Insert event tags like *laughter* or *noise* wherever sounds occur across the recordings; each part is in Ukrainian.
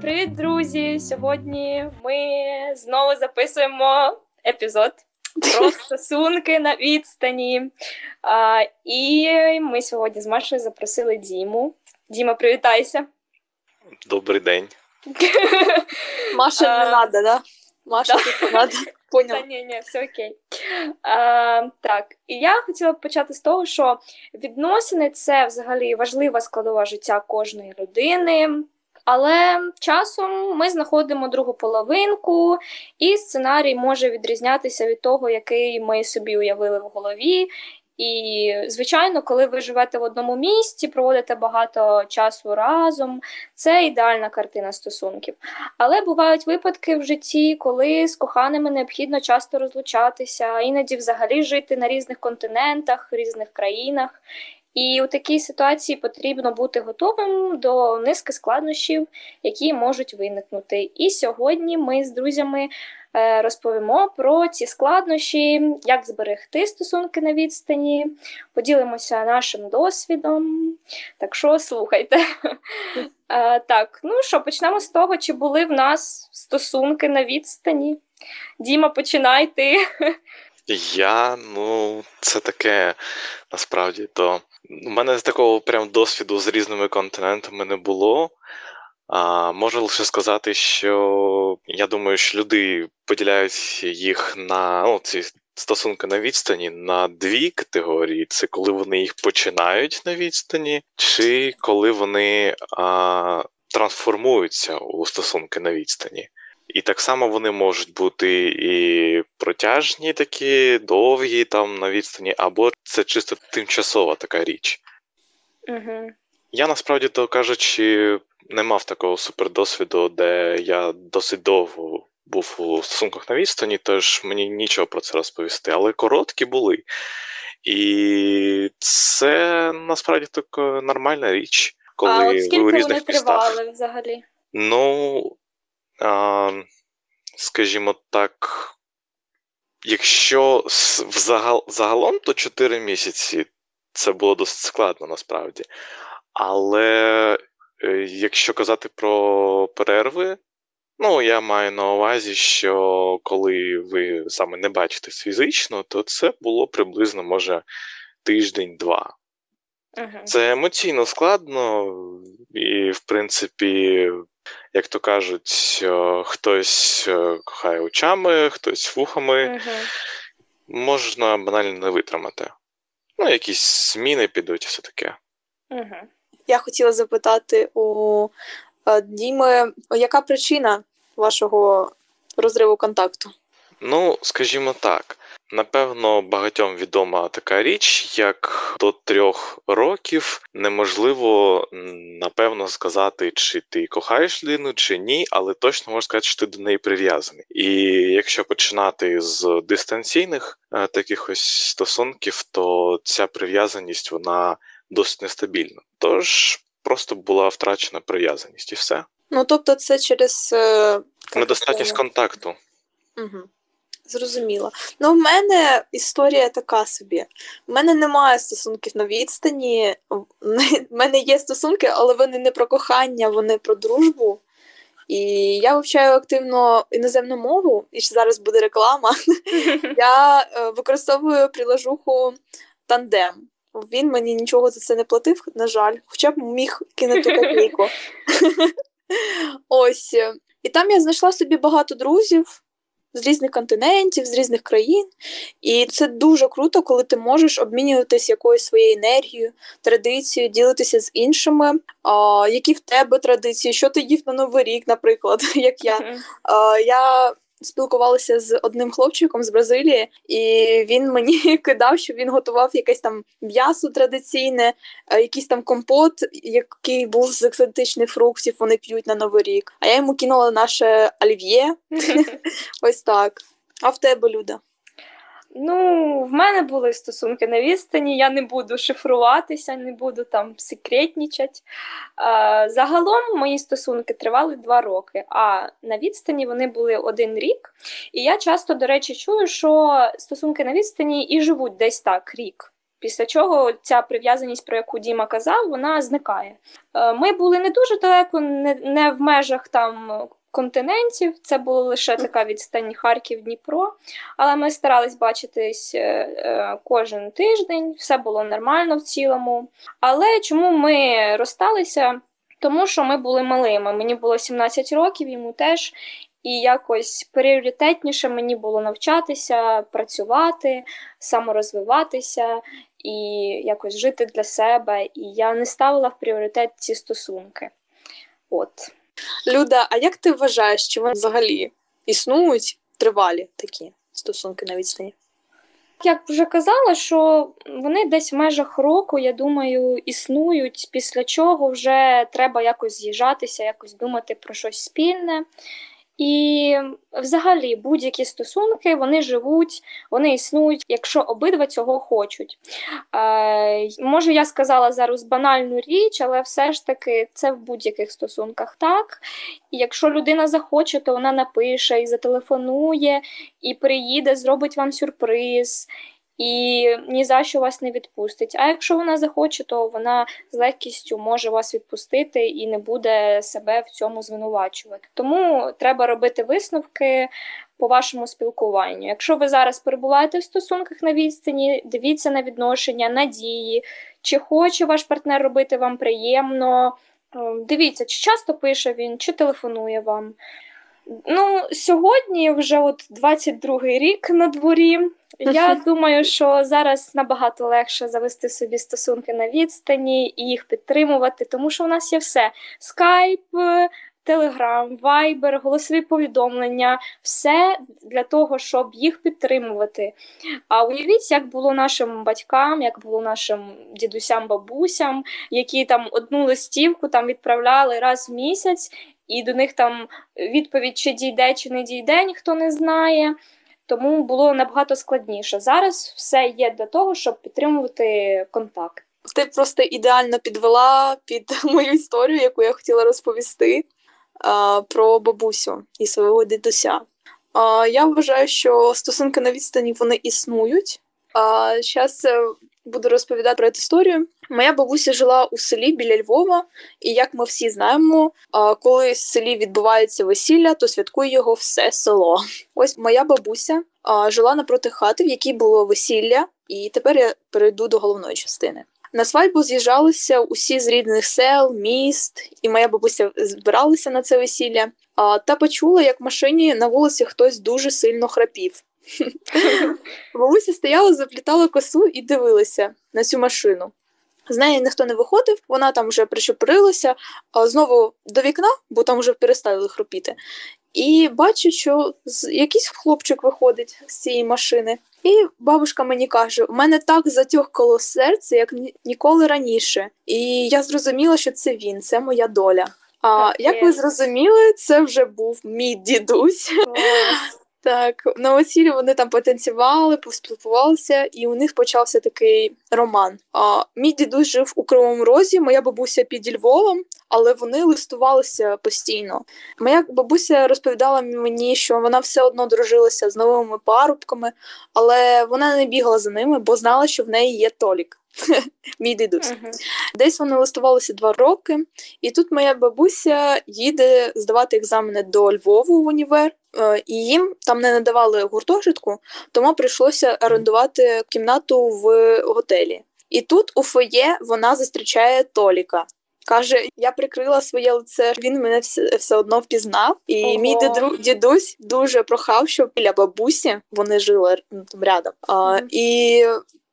Привіт, друзі! Сьогодні ми знову записуємо епізод про *laughs* стосунки на відстані. А, І ми сьогодні з Машою запросили Діму. Діма, привітайся. Добрий день. *laughs* Маша не треба, да? Маша тут не. *laughs* Поняла. Та ні, ні, все окей. А, так, і я хотіла б почати з того, що відносини це взагалі важлива складова життя кожної людини. Але часом ми знаходимо другу половинку, і сценарій може відрізнятися від того, який ми собі уявили в голові. І, звичайно, коли ви живете в одному місті, проводите багато часу разом, це ідеальна картина стосунків. Але бувають випадки в житті, коли з коханими необхідно часто розлучатися, іноді взагалі жити на різних континентах, різних країнах. І у такій ситуації потрібно бути готовим до низки складнощів, які можуть виникнути. І сьогодні ми з друзями розповімо про ці складнощі, як зберегти стосунки на відстані, поділимося нашим досвідом. Так що слухайте. *laughs* Е, Так, ну що, почнемо з того, чи були в нас стосунки на відстані. Діма, починай ти. Я, ну, це таке насправді то. У мене такого прям досвіду з різними континентами не було. А, можу лише сказати, що я думаю, що люди поділяють їх на ну, ці стосунки на відстані на дві категорії: це коли вони їх починають на відстані, чи коли вони а, трансформуються у стосунки на відстані. І так само вони можуть бути і протяжні, такі, довгі там на відстані, або це чисто тимчасова така річ. Угу. Я насправді то кажучи, не мав такого супердосвіду, де я досить довго був у стосунках на відстані, тож мені нічого про це розповісти. Але короткі були. І це насправді така нормальна річ, коли а от ви скільки у вони різних містах. тривали взагалі? Ну, а, скажімо так, якщо взагал, загалом, то 4 місяці це було досить складно насправді. Але е, якщо казати про перерви, ну, я маю на увазі, що коли ви саме не бачитесь фізично, то це було приблизно, може, тиждень-два. Це емоційно складно, і, в принципі, як то кажуть, е, хтось е, кохає очами, хтось вухами. Угу. Можна банально не витримати. Ну, якісь зміни підуть, і все таке. Угу. Я хотіла запитати у е, Діми, яка причина вашого розриву контакту? Ну, скажімо так, напевно, багатьом відома така річ, як до трьох років неможливо напевно сказати, чи ти кохаєш людину, чи ні, але точно можна сказати, що ти до неї прив'язаний. І якщо починати з дистанційних е, таких ось стосунків, то ця прив'язаність вона досить нестабільна. Тож просто була втрачена прив'язаність і все. Ну, тобто, це через е, Недостатність контакту. Угу. Зрозуміло. Ну, в мене історія така собі. У мене немає стосунків на відстані. В мене є стосунки, але вони не про кохання, вони про дружбу. І я вивчаю активно іноземну мову, і ще зараз буде реклама. *laughs* Я е, використовую приложуху тандем. Він мені нічого за це не платив, на жаль, хоча б міг кинути копійку. *laughs* Ось. І там я знайшла собі багато друзів з різних континентів, з різних країн. І це дуже круто, коли ти можеш обмінюватися якоюсь своєю енергією, традицією, ділитися з іншими, а, які в тебе традиції, що ти їв на Новий рік, наприклад, *laughs* як я. А, я спілкувалася з одним хлопчиком з Бразилії, і він *laughs* мені кидав, що він готував якесь там м'ясо традиційне, е, якийсь там компот, який був з екзотичних фруктів, вони п'ють на Новий рік. А я йому кинула наше олів'є. *laughs* Ось так. А в тебе, Люда? Ну, в мене були стосунки на відстані, я не буду шифруватися, не буду там секретнічати. Загалом мої стосунки тривали два роки, а на відстані вони були один рік. І я часто, до речі, чую, що стосунки на відстані і живуть десь так рік. Після чого ця прив'язаність, про яку Діма казав, вона зникає. Е, ми були не дуже далеко, не в межах там континентів, це було лише така відстань Харків, Дніпро, але ми старались бачитись е, е, кожен тиждень, все було нормально в цілому. Але чому ми розсталися? Тому що ми були малими. Мені було 17 років, йому теж. І якось пріоритетніше мені було навчатися, працювати, саморозвиватися і якось жити для себе. І я не ставила в пріоритет ці стосунки. От. Люда, а як ти вважаєш, чи вони взагалі існують тривалі такі стосунки на відстані? Як вже казала, що вони десь в межах року, я думаю, існують, після чого вже треба якось з'їжджатися, якось думати про щось спільне. І взагалі будь-які стосунки вони живуть, вони існують, якщо обидва цього хочуть. Е, Може, я сказала зараз банальну річ, але все ж таки це в будь-яких стосунках так. І якщо людина захоче, то вона напише і зателефонує, і приїде, зробить вам сюрприз і ні за що вас не відпустить. А якщо вона захоче, то вона з легкістю може вас відпустити і не буде себе в цьому звинувачувати. Тому треба робити висновки. По вашому спілкуванню. Якщо ви зараз перебуваєте в стосунках на відстані, дивіться на відношення, надії, чи хоче ваш партнер робити вам приємно. Ем, дивіться, чи часто пише він, чи телефонує вам. Ну, сьогодні вже от 22-й рік на дворі. Я *laughs* думаю, що зараз набагато легше завести собі стосунки на відстані і їх підтримувати, тому що у нас є все: скайп, телеграм, вайбер, голосові повідомлення, все для того, щоб їх підтримувати. А уявіть, як було нашим батькам, як було нашим дідусям, бабусям, які там одну листівку там відправляли раз в місяць і до них там відповідь, чи дійде, чи не дійде, ніхто не знає. Тому було набагато складніше. Зараз все є для того, щоб підтримувати контакт. Ти просто ідеально підвела під *laughs* мою історію, яку я хотіла розповісти про бабусю і свого дідуся. Я вважаю, що стосунки на відстані вони існують. А Зараз буду розповідати про цю історію. Моя бабуся жила у селі біля Львова, і як ми всі знаємо, коли в селі відбувається весілля, то святкує його все село. Ось моя бабуся жила напроти хати, в якій було весілля, і тепер я перейду до головної частини. На свадьбу з'їжджалися усі з рідних сел, міст, і моя бабуся збиралася на це весілля. Та почула, як в машині на вулиці хтось дуже сильно храпів. *laughs* Бабуся стояла, заплітала косу і дивилася на цю машину. З неї ніхто не виходив, вона там вже причепурилася знову до вікна, бо там вже перестали хропіти. І бачу, що якийсь хлопчик виходить з цієї машини. І бабушка мені каже: у мене так затьохкало серце, як ніколи раніше. І я зрозуміла, що це він, це моя доля. А як ви зрозуміли, це вже був мій дідусь. Так, на весіллі вони там потанцювали, поспілкувалися, і у них почався такий роман. А, Мій дідусь жив у Кривому Розі, моя бабуся під Львовом, але вони листувалися постійно. Моя бабуся розповідала мені, що вона все одно дружилася з новими парубками, але вона не бігала за ними, бо знала, що в неї є Толік. *laughs* Мій дідусь. Uh-huh. Десь вони листувалися два роки, і тут моя бабуся їде здавати екзамени до Львову в універ, е, і їм там не надавали гуртожитку, тому прийшлося орендувати кімнату в готелі. І тут у фоє вона зустрічає Толіка. Каже, я прикрила своє лице, він мене все все одно впізнав. І Ого. мій дідру, дідусь дуже прохав, щоб біля бабусі вони жили ну, там рядом. А. І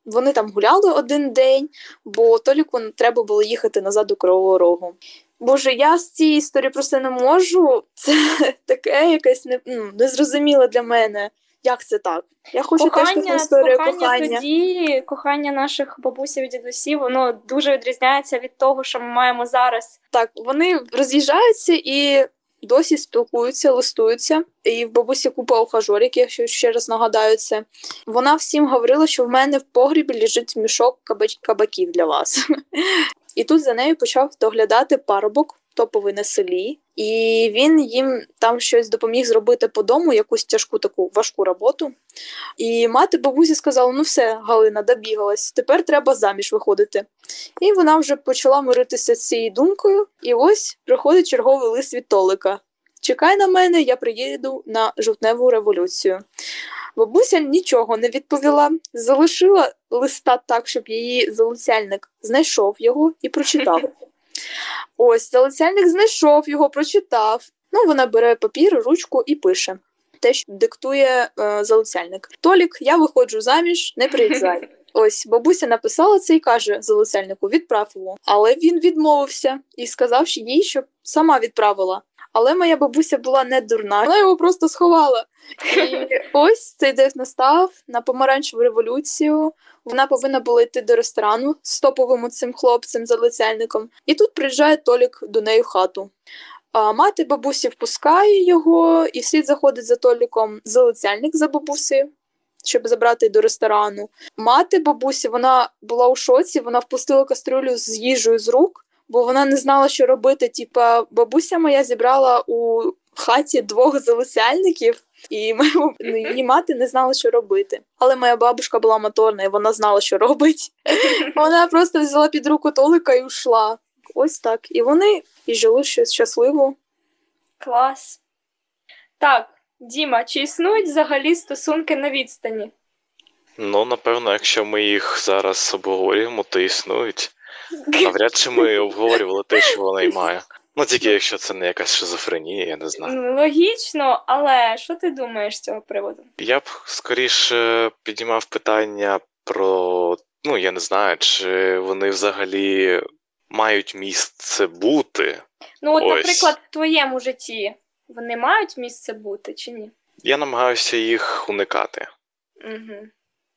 вони там гуляли один день, бо Толіку треба було їхати назад до Кривого Рогу. Боже, я з цієї історії просто не можу. Це *laughs* таке якесь не, ну, незрозуміле для мене. Як це так? Я хочу кохання, теж таку історію кохання. Кохання тоді, кохання наших бабусів і дідусів, воно дуже відрізняється від того, що ми маємо зараз. Так, вони роз'їжджаються і досі спілкуються, листуються. І в бабусі купа ухажорів, якщо ще раз нагадаю це. Вона всім говорила, що в мене в погрібі лежить мішок кабаків для вас. *laughs* І тут за нею почав доглядати парубок топовий на селі, і він їм там щось допоміг зробити по дому, якусь тяжку таку важку роботу. І мати бабусі сказала: ну все, Галина, добігалась, тепер треба заміж виходити. І вона вже почала миритися з цією думкою, і ось приходить черговий лист від Толика. Чекай на мене, я приїду на жовтневу революцію. Бабуся нічого не відповіла, залишила листа так, щоб її залицяльник знайшов його і прочитав. Ось залицяльник знайшов його, прочитав. Ну, вона бере папір, ручку і пише те, що диктує е, залицяльник. Толік, я виходжу заміж, не приїжджай. *laughs* Ось бабуся написала це і каже залицяльнику, відправ його. Але він відмовився і сказав їй, щоб сама відправила. Але моя бабуся була не дурна, вона його просто сховала. І *laughs* ось цей день настав на помаранчеву революцію. Вона повинна була йти до ресторану з топовим цим хлопцем, залицяльником. І тут приїжджає Толік до неї в хату. А мати бабусі впускає його, і слід заходить за Толіком залицяльник за бабусею, щоб забрати до ресторану. Мати бабусі вона була у шоці, вона впустила кастрюлю з їжею з рук, бо вона не знала, що робити. Типа, бабуся моя зібрала у хаті двох залицяльників, і *laughs* моя, її мати не знала, що робити. Але моя бабушка була моторна, і вона знала, що робить. *laughs* Вона просто взяла під руку Толика і ушла. Ось так. І вони і жили щось щасливо. Клас. Так, Діма, чи існують взагалі стосунки на відстані? Ну, напевно, якщо ми їх зараз обговорюємо, то існують. Навряд чи ми обговорювали те, що вона й має. Ну, тільки якщо це не якась шизофренія, я не знаю. Логічно, але що ти думаєш з цього приводу? Я б скоріше підіймав питання про, ну, я не знаю, чи вони взагалі мають місце бути. Ну, от, Ось. наприклад, в твоєму житті вони мають місце бути чи ні? Я намагаюся їх уникати. Угу.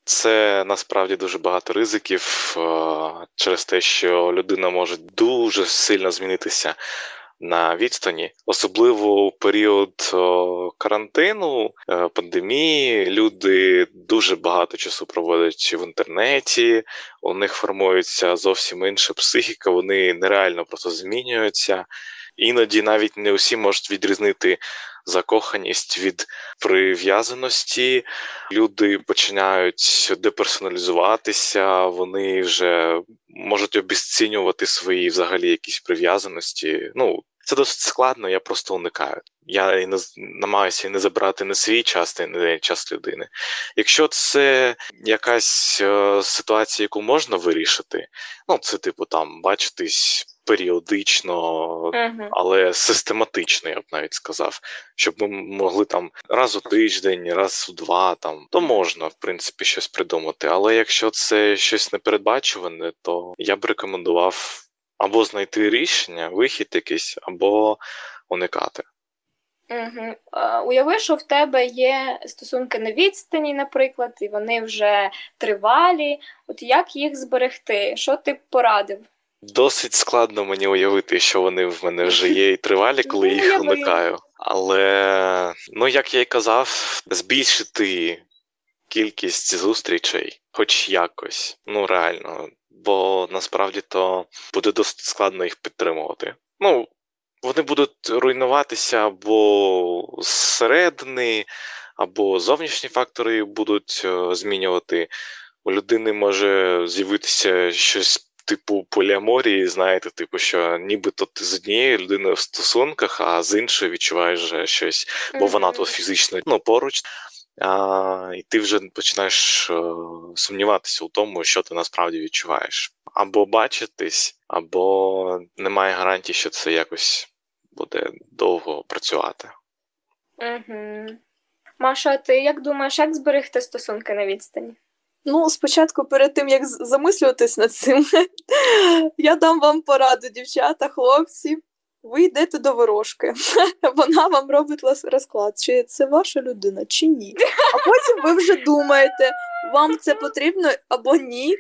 Це насправді дуже багато ризиків е, через те, що людина може дуже сильно змінитися на відстані, особливо у період карантину, е, пандемії. Люди дуже багато часу проводять в інтернеті, у них формується зовсім інша психіка, вони нереально просто змінюються. Іноді навіть не усі можуть відрізнити закоханість від прив'язаності. Люди починають деперсоналізуватися, вони вже можуть обесцінювати свої взагалі якісь прив'язаності. Ну, це досить складно, я просто уникаю. Я і не намагаюся не забирати не свій час, і не час людини. Якщо це якась е, ситуація, яку можна вирішити, ну це типу там бачитись періодично, Угу. але систематично, я б навіть сказав, щоб ми могли там раз у тиждень, раз у два, там то можна в принципі щось придумати. Але якщо це щось непередбачуване, то я б рекомендував або знайти рішення, вихід якийсь, або уникати. Угу. Уяви, що в тебе є стосунки на відстані, наприклад, і вони вже тривалі. От як їх зберегти? Що ти б порадив? Досить складно мені уявити, що вони в мене вже є і тривалі, коли їх уникаю. Але, ну як я й казав, збільшити кількість зустрічей, хоч якось, ну реально, бо насправді то буде досить складно їх підтримувати. Ну, вони будуть руйнуватися або зсередини, або зовнішні фактори будуть е, змінювати. У людини може з'явитися щось типу поліаморії, знаєте, типу, що нібито ти з однією людиною в стосунках, а з іншою відчуваєш вже щось, бо вона тут фізично ну, поруч. А, і ти вже починаєш е, сумніватися у тому, що ти насправді відчуваєш. Або бачитись, або немає гарантії, що це якось буде довго працювати. Угу. Маша, а ти як думаєш, як зберегти стосунки на відстані? Ну, спочатку, перед тим як замислюватись над цим, *laughs* я дам вам пораду, дівчата, хлопці. Ви йдете до ворожки. *laughs* Вона вам робить розклад, чи це ваша людина, чи ні. А потім ви вже думаєте, вам це потрібно або ні.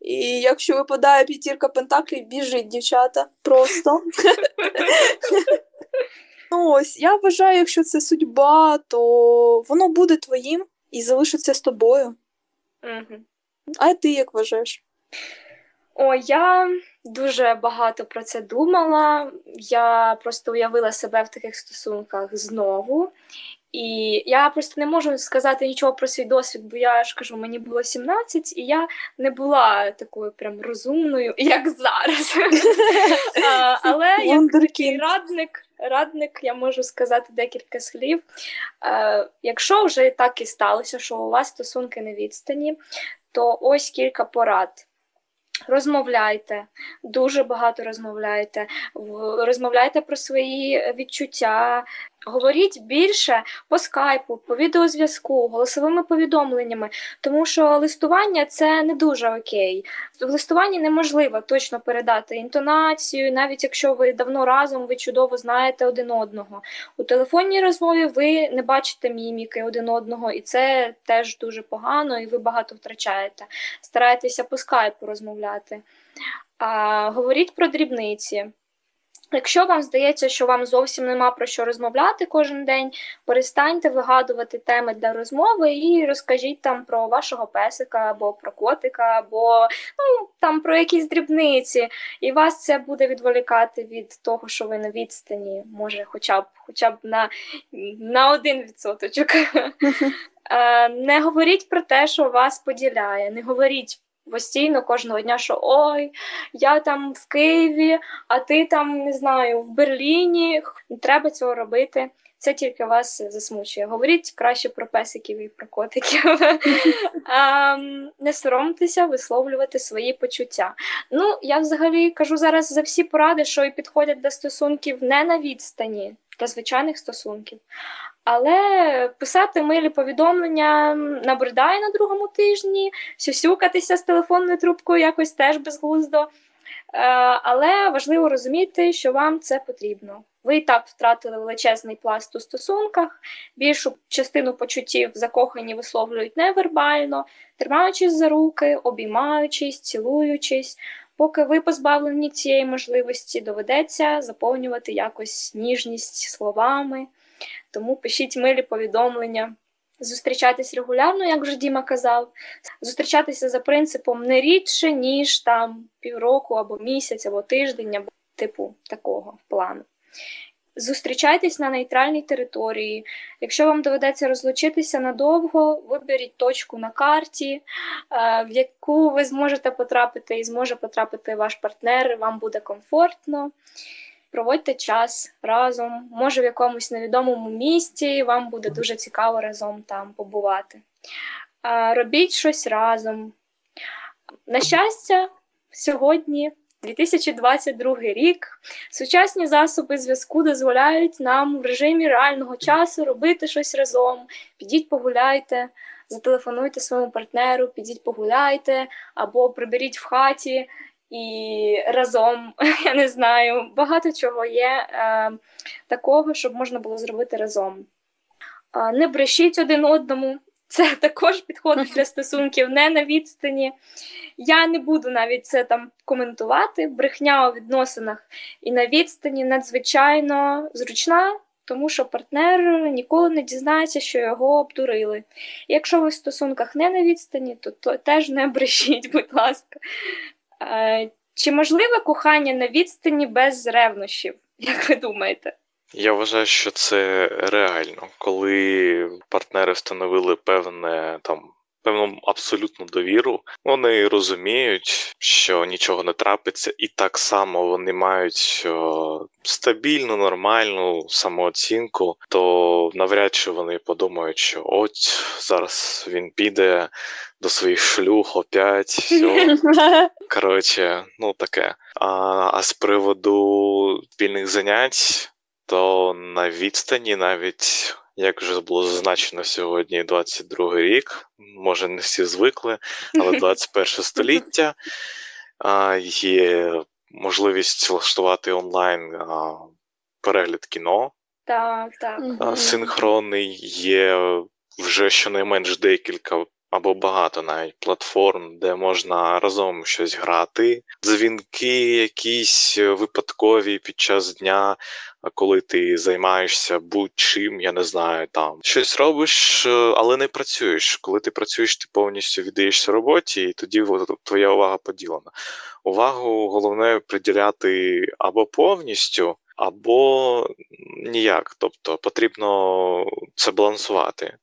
І якщо випадає п'ятірка пентаклів, біжіть, дівчата, просто. *laughs* ну ось, я вважаю, якщо це судьба, то воно буде твоїм і залишиться з тобою. Угу. А ти як вважаєш? О, я дуже багато про це думала. Я просто уявила себе в таких стосунках знову. І я просто не можу сказати нічого про свій досвід, бо я ж кажу, мені було 17, і я не була такою прям розумною, *laughs* як зараз. Але як радник, радник, я можу сказати декілька слів. Якщо вже так і сталося, що у вас стосунки не відстані, то ось кілька порад. Розмовляйте, дуже багато розмовляйте, розмовляйте про свої відчуття, говоріть більше по скайпу, по відеозв'язку, голосовими повідомленнями, тому що листування це не дуже окей. В листуванні неможливо точно передати інтонацію, навіть якщо ви давно разом ви чудово знаєте один одного. У телефонній розмові ви не бачите міміки один одного, і це теж дуже погано, і ви багато втрачаєте. Старайтеся по скайпу розмовляти. А, Говоріть про дрібниці. Якщо вам здається, що вам зовсім нема про що розмовляти кожен день, перестаньте вигадувати теми для розмови і розкажіть там про вашого песика або про котика, або ну, там про якісь дрібниці, і вас це буде відволікати від того, що ви на відстані, може, хоча б хоча б на на один відсоточок. *laughs* Е, не говоріть про те, що вас поділяє, не говоріть постійно кожного дня, що ой, я там в Києві, а ти там не знаю, в Берліні. Не треба цього робити. Це тільки вас засмучує. Говоріть краще про песиків і про котиків. *laughs* Не соромтеся висловлювати свої почуття. Ну, я взагалі кажу зараз за всі поради, що і підходять до стосунків не на відстані, для звичайних стосунків. Але писати милі повідомлення набридає на другому тижні, сюсюкатися з телефонною трубкою якось теж безглуздо. Е, але важливо розуміти, що вам це потрібно. Ви і так втратили величезний пласт у стосунках, більшу частину почуттів закохані висловлюють невербально, тримаючись за руки, обіймаючись, цілуючись. Поки ви позбавлені цієї можливості, доведеться заповнювати якось ніжність словами. Тому пишіть милі повідомлення. Зустрічатись регулярно, як вже Діма казав, зустрічатися за принципом не рідше, ніж там півроку або місяць, або тиждень, або типу такого плану. Зустрічайтесь на нейтральній території. Якщо вам доведеться розлучитися надовго, виберіть точку на карті, е, в яку ви зможете потрапити і зможе потрапити ваш партнер, вам буде комфортно проводьте час разом, може в якомусь невідомому місті, вам буде дуже цікаво разом там побувати. Робіть щось разом. На щастя, сьогодні. 2022 рік сучасні засоби зв'язку дозволяють нам в режимі реального часу робити щось разом. Підіть погуляйте, зателефонуйте своєму партнеру, підіть погуляйте або приберіть в хаті і разом, *laughs* я не знаю, багато чого є е, такого, щоб можна було зробити разом. Не брешіть один одному. Це *laughs* також підходить для стосунків не на відстані. Я не буду навіть це там коментувати. Брехня у відносинах і на відстані надзвичайно зручна, тому що партнер ніколи не дізнається, що його обдурили. якщо ви в стосунках не на відстані, то, то теж не брешіть, *laughs* будь ласка. Е, чи можливе кохання на відстані без ревнощів, *laughs* як ви думаєте? Я вважаю, що це реально, коли партнери встановили певне там певну абсолютну довіру. Вони розуміють, що нічого не трапиться, і так само вони мають о, стабільну, нормальну самооцінку, то навряд чи вони подумають, що от зараз він піде до своїх шлюх опять. *laughs* все. Коротше, ну таке. А, а з приводу спільних занять. То на відстані навіть як вже було зазначено сьогодні, 22 рік, може не всі звикли, але *laughs* 21 століття є можливість влаштувати онлайн перегляд кіно. Так, так. Синхронний є вже щонайменш декілька або багато навіть платформ, де можна разом щось грати. Дзвінки, якісь випадкові під час дня, коли ти займаєшся будь-чим, я не знаю, там щось робиш, але не працюєш. Коли ти працюєш, ти повністю віддаєшся роботі, і тоді твоя увага поділена. Увагу головне приділяти або повністю. Або ніяк, тобто потрібно це балансувати.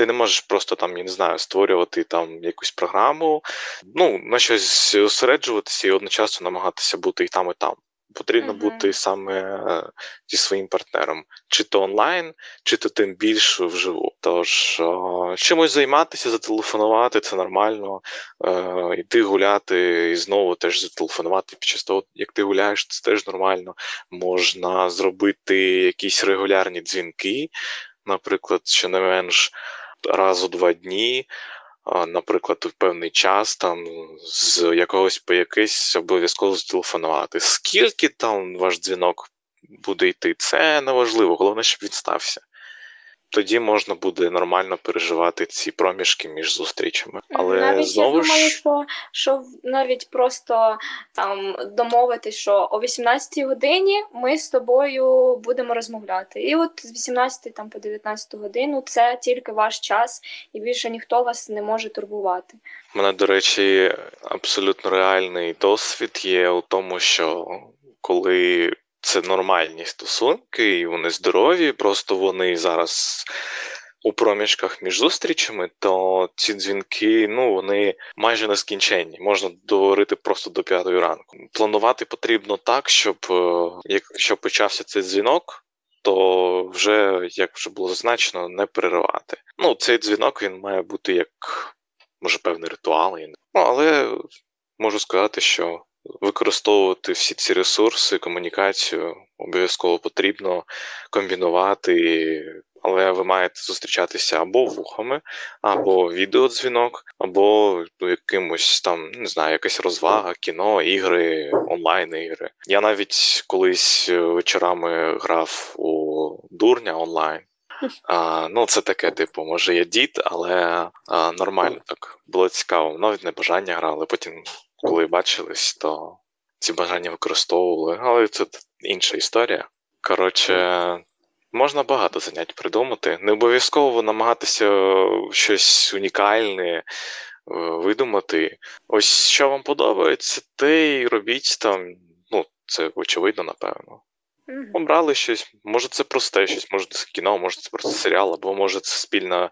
Ти не можеш просто там, я не знаю, створювати там якусь програму, ну, на щось зосереджуватися і одночасно намагатися бути і там, і там. Потрібно uh-huh. бути саме е, зі своїм партнером, чи то онлайн, чи то тим більше вживу. Тож о, чимось займатися, зателефонувати це нормально. Е, Йти гуляти і знову теж зателефонувати під час того, як ти гуляєш, це теж нормально. Можна зробити якісь регулярні дзвінки, наприклад, що не менш раз у два дні, наприклад, в певний час там з якогось по якийсь обов'язково зателефонувати. Скільки там ваш дзвінок буде йти, це неважливо, головне, щоб він стався тоді можна буде нормально переживати ці проміжки між зустрічами. Але навіть знову я думаю, що що навіть просто там домовитись, що о 18-й годині ми з тобою будемо розмовляти. І от з 18 там по 19 годину це тільки ваш час, і більше ніхто вас не може турбувати. У мене, до речі, абсолютно реальний досвід є у тому, що коли це нормальні стосунки, і вони здорові, просто вони зараз. У проміжках між зустрічами, то ці дзвінки, ну вони майже нескінченні. Можна договорити просто до п'ятої ранку. Планувати потрібно так, щоб е, якщо почався цей дзвінок, то вже як вже було зазначено, не переривати. Ну, цей дзвінок він має бути як може певний ритуал. Ну але можу сказати, що використовувати всі ці ресурси, комунікацію обов'язково потрібно комбінувати. Але ви маєте зустрічатися або вухами, або відеодзвінок, або ну, якимось там, не знаю, якась розвага, кіно, ігри, онлайн-ігри. Я навіть колись вечорами грав у дурня онлайн. А, Ну, це таке, типу, може, я дід, але а, нормально так. Було цікаво. Навіть не бажання грали, потім коли бачились, то ці бажання використовували, але це інша історія. Коротше, можна багато занять придумати. Не обов'язково намагатися щось унікальне е, видумати. Ось що вам подобається, те й робіть там. Ну, це очевидно, напевно. Обрали щось, може це просте щось, може це кіно, може це просто серіал, або може це спільна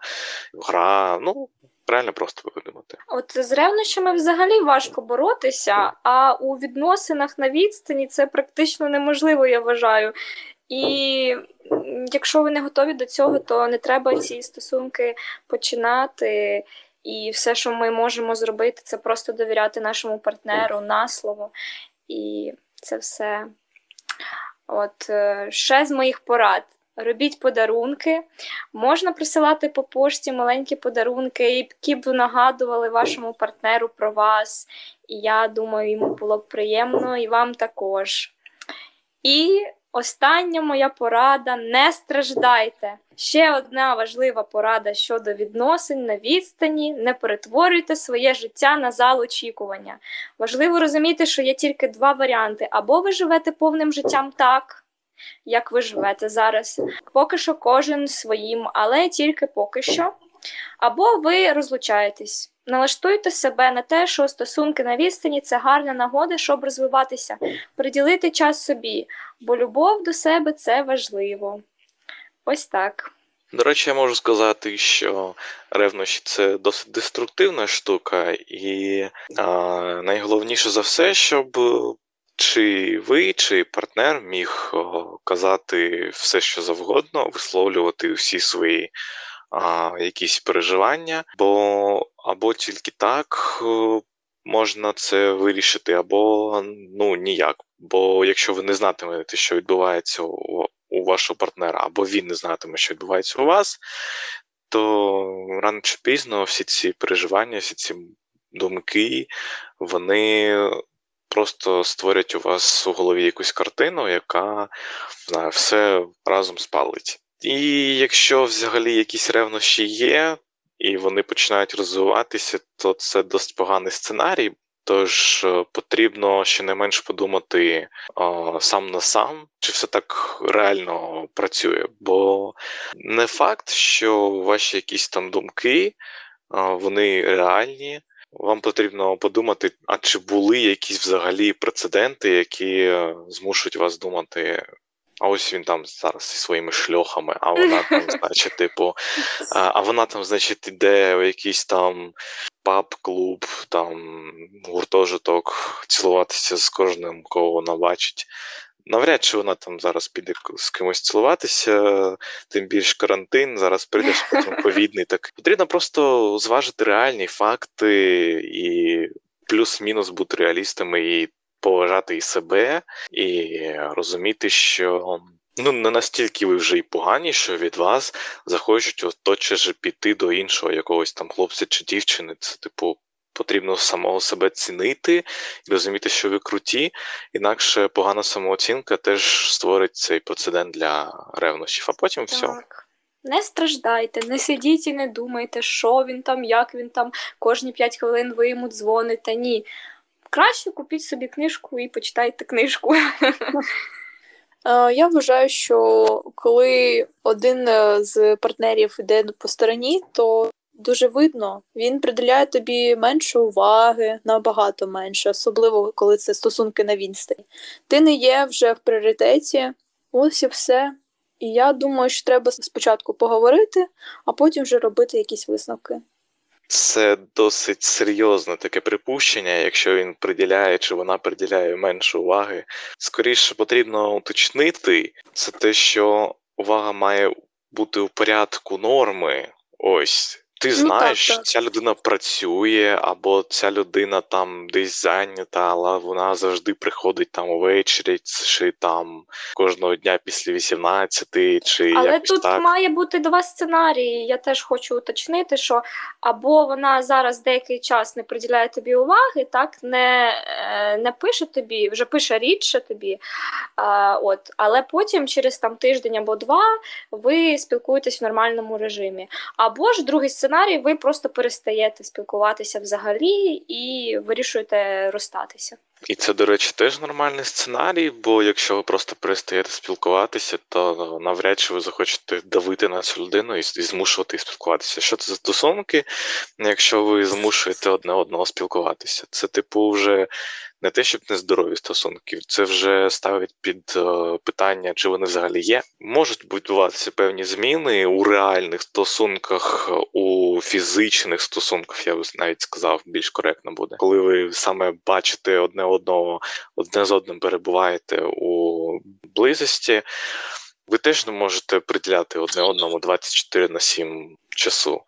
гра. Ну, реально просто видумати. От з ревнощами взагалі важко боротися, а у відносинах на відстані це практично неможливо, я вважаю. І якщо ви не готові до цього, то не треба ці стосунки починати. І все, що ми можемо зробити, це просто довіряти нашому партнеру на слово. І це все. От е, ще з моїх порад робіть подарунки. Можна присилати по пошті маленькі подарунки, які б нагадували вашому партнеру про вас. І я думаю, йому було б приємно і вам також. І остання моя порада: не страждайте. Ще одна важлива порада щодо відносин на відстані: не перетворюйте своє життя на зал очікування. Важливо розуміти, що є тільки два варіанти: або ви живете повним життям так як ви живете зараз. Поки що кожен своїм, але тільки поки що. Або ви розлучаєтесь. Налаштуйте себе на те, що стосунки на відстані це гарна нагода, щоб розвиватися, приділити час собі, бо любов до себе це важливо. Ось так. До речі, я можу сказати, що ревнощі це досить деструктивна штука, і а, найголовніше за все, щоб чи ви, чи партнер міг казати все, що завгодно, висловлювати всі свої а, якісь переживання, бо або тільки так можна це вирішити, або ну ніяк. Бо якщо ви не знатимете, що відбувається у, у вашого партнера, або він не знатиме, що відбувається у вас, то рано чи пізно всі ці переживання, всі ці думки, вони просто створять у вас у голові якусь картину, яка знаю, все разом спалить. І якщо взагалі якісь ревнощі є, і вони починають розвиватися, то це досить поганий сценарій. Тож е, потрібно щонайменш подумати о, сам на сам, чи все так реально працює. Бо не факт, що ваші якісь там думки о, вони реальні. Вам потрібно подумати, а чи були якісь взагалі прецеденти, які е, змушують вас думати. А ось він там зараз зі своїми шльохами, а вона *laughs* там, значить, типу, а, а вона там, значить, іде в якийсь там паб, клуб, там гуртожиток, цілуватися з кожним, кого вона бачить. Навряд чи вона там зараз піде з кимось цілуватися, тим більш карантин, зараз прийде потім *laughs* ковідний. Так потрібно просто зважити реальні факти і плюс-мінус бути реалістами і поважати і себе, і розуміти, що ну не настільки ви вже й погані, що від вас захочуть оточе піти до іншого якогось там хлопця чи дівчини. Це типу. Потрібно самого себе цінити і розуміти, що ви круті, інакше погана самооцінка теж створить цей прецедент для ревнощів, а потім так. все. Не страждайте, не сидіть і не думайте, що він там, як він там, кожні 5 хвилин ви йому дзвоните. Ні. Краще купіть собі книжку і почитайте книжку. *laughs* Е, я вважаю, що коли один е, з партнерів йде по стороні, то дуже видно, він приділяє тобі менше уваги, набагато менше, особливо коли це стосунки на відстані. Ти не є вже в пріоритеті, ось і все. І я думаю, що треба спочатку поговорити, а потім вже робити якісь висновки. Це досить серйозне таке припущення, якщо він приділяє чи вона приділяє менше уваги. Скоріше потрібно уточнити це те, що увага має бути у порядку норми. Ось ти знаєш, ну, так, так. ця людина працює, або ця людина там десь зайнята, але вона завжди приходить там увечері, чи там кожного дня після 18, чи Але якось тут так. має бути два сценарії. Я теж хочу уточнити, що або вона зараз деякий час не приділяє тобі уваги, так не е, не пише тобі, вже пише рідше тобі. А, от, Але потім, через там тиждень або два, ви спілкуєтесь в нормальному режимі. Або ж другий сценарій, ви просто перестаєте спілкуватися взагалі і вирішуєте розстатися. І це, до речі, теж нормальний сценарій, бо якщо ви просто перестаєте спілкуватися, то навряд чи ви захочете давити на цю людину і змушувати її спілкуватися. Що це за стосунки, якщо ви змушуєте одне одного спілкуватися? Це, типу, вже не те, щоб нездорові стосунки, це вже ставить під е, питання, чи вони взагалі є. Можуть відбуватися певні зміни у реальних стосунках, у фізичних стосунках, я би навіть сказав, більш коректно буде, коли ви саме бачите одне одного, одне з одним перебуваєте у близості. Ви теж не можете приділяти одне одному 24 на 7 часу.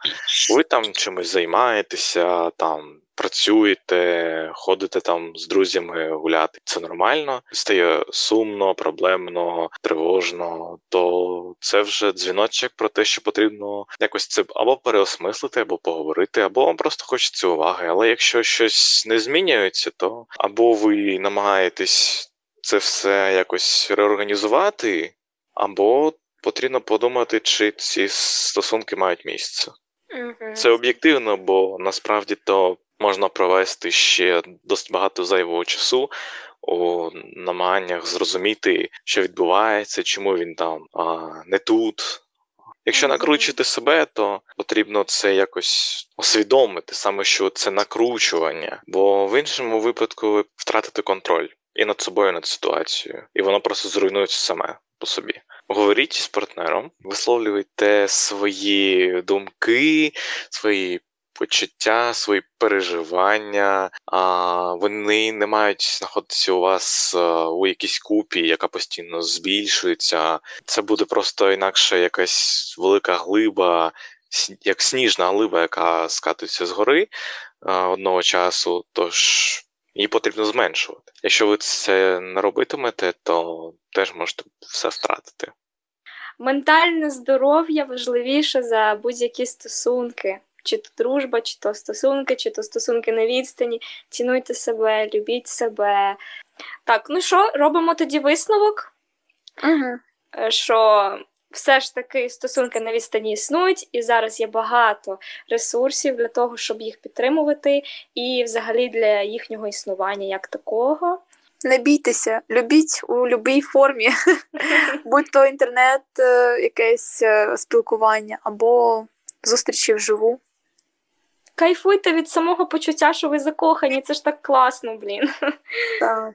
Ви там чимось займаєтеся, там працюєте, ходите там з друзями гуляти. Це нормально. Стає сумно, проблемно, тривожно. То це вже дзвіночок про те, що потрібно якось це або переосмислити, або поговорити, або вам просто хочеться уваги. Але якщо щось не змінюється, то або ви намагаєтесь це все якось реорганізувати, або потрібно подумати, чи ці стосунки мають місце. Це об'єктивно, бо насправді то можна провести ще досить багато зайвого часу у намаганнях зрозуміти, що відбувається, чому він там а, не тут. Якщо Мгм. накручувати себе, то потрібно це якось усвідомити, саме що це накручування, бо в іншому випадку ви втратите контроль і над собою, і над ситуацією, і воно просто зруйнується саме по собі. Говоріть з партнером, висловлюйте свої думки, свої почуття, свої переживання. А, Вони не мають знаходитися у вас у якійсь купі, яка постійно збільшується. Це буде просто інакше якась велика глиба, як сніжна глиба, яка скатується згори а, одного часу. Тож її потрібно зменшувати. Якщо ви це не робитимете, то теж можете все втратити. Ментальне здоров'я важливіше за будь-які стосунки. Чи то дружба, чи то стосунки, чи то стосунки на відстані. Цінуйте себе, любіть себе. Так, ну що, робимо тоді висновок, Угу. що все ж таки стосунки на відстані існують, і зараз є багато ресурсів для того, щоб їх підтримувати, і взагалі для їхнього існування як такого. Не бійтеся, любіть у будь-якій формі, *laughs* будь то інтернет, е, якесь е, спілкування або зустрічі вживу. Кайфуйте від самого почуття, що ви закохані, це ж так класно, блін. Так.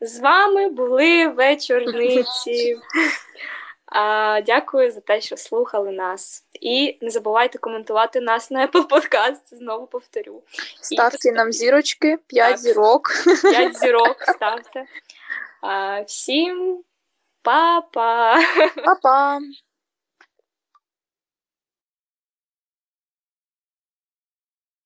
З вами були вечорниці. А, Дякую за те, що слухали нас. І не забувайте коментувати нас на Apple Podcast, знову повторю. Ставте нам зірочки, 5 Так. зірок. П'ять зірок *laughs* ставте. А, Всім па-па! Па-па!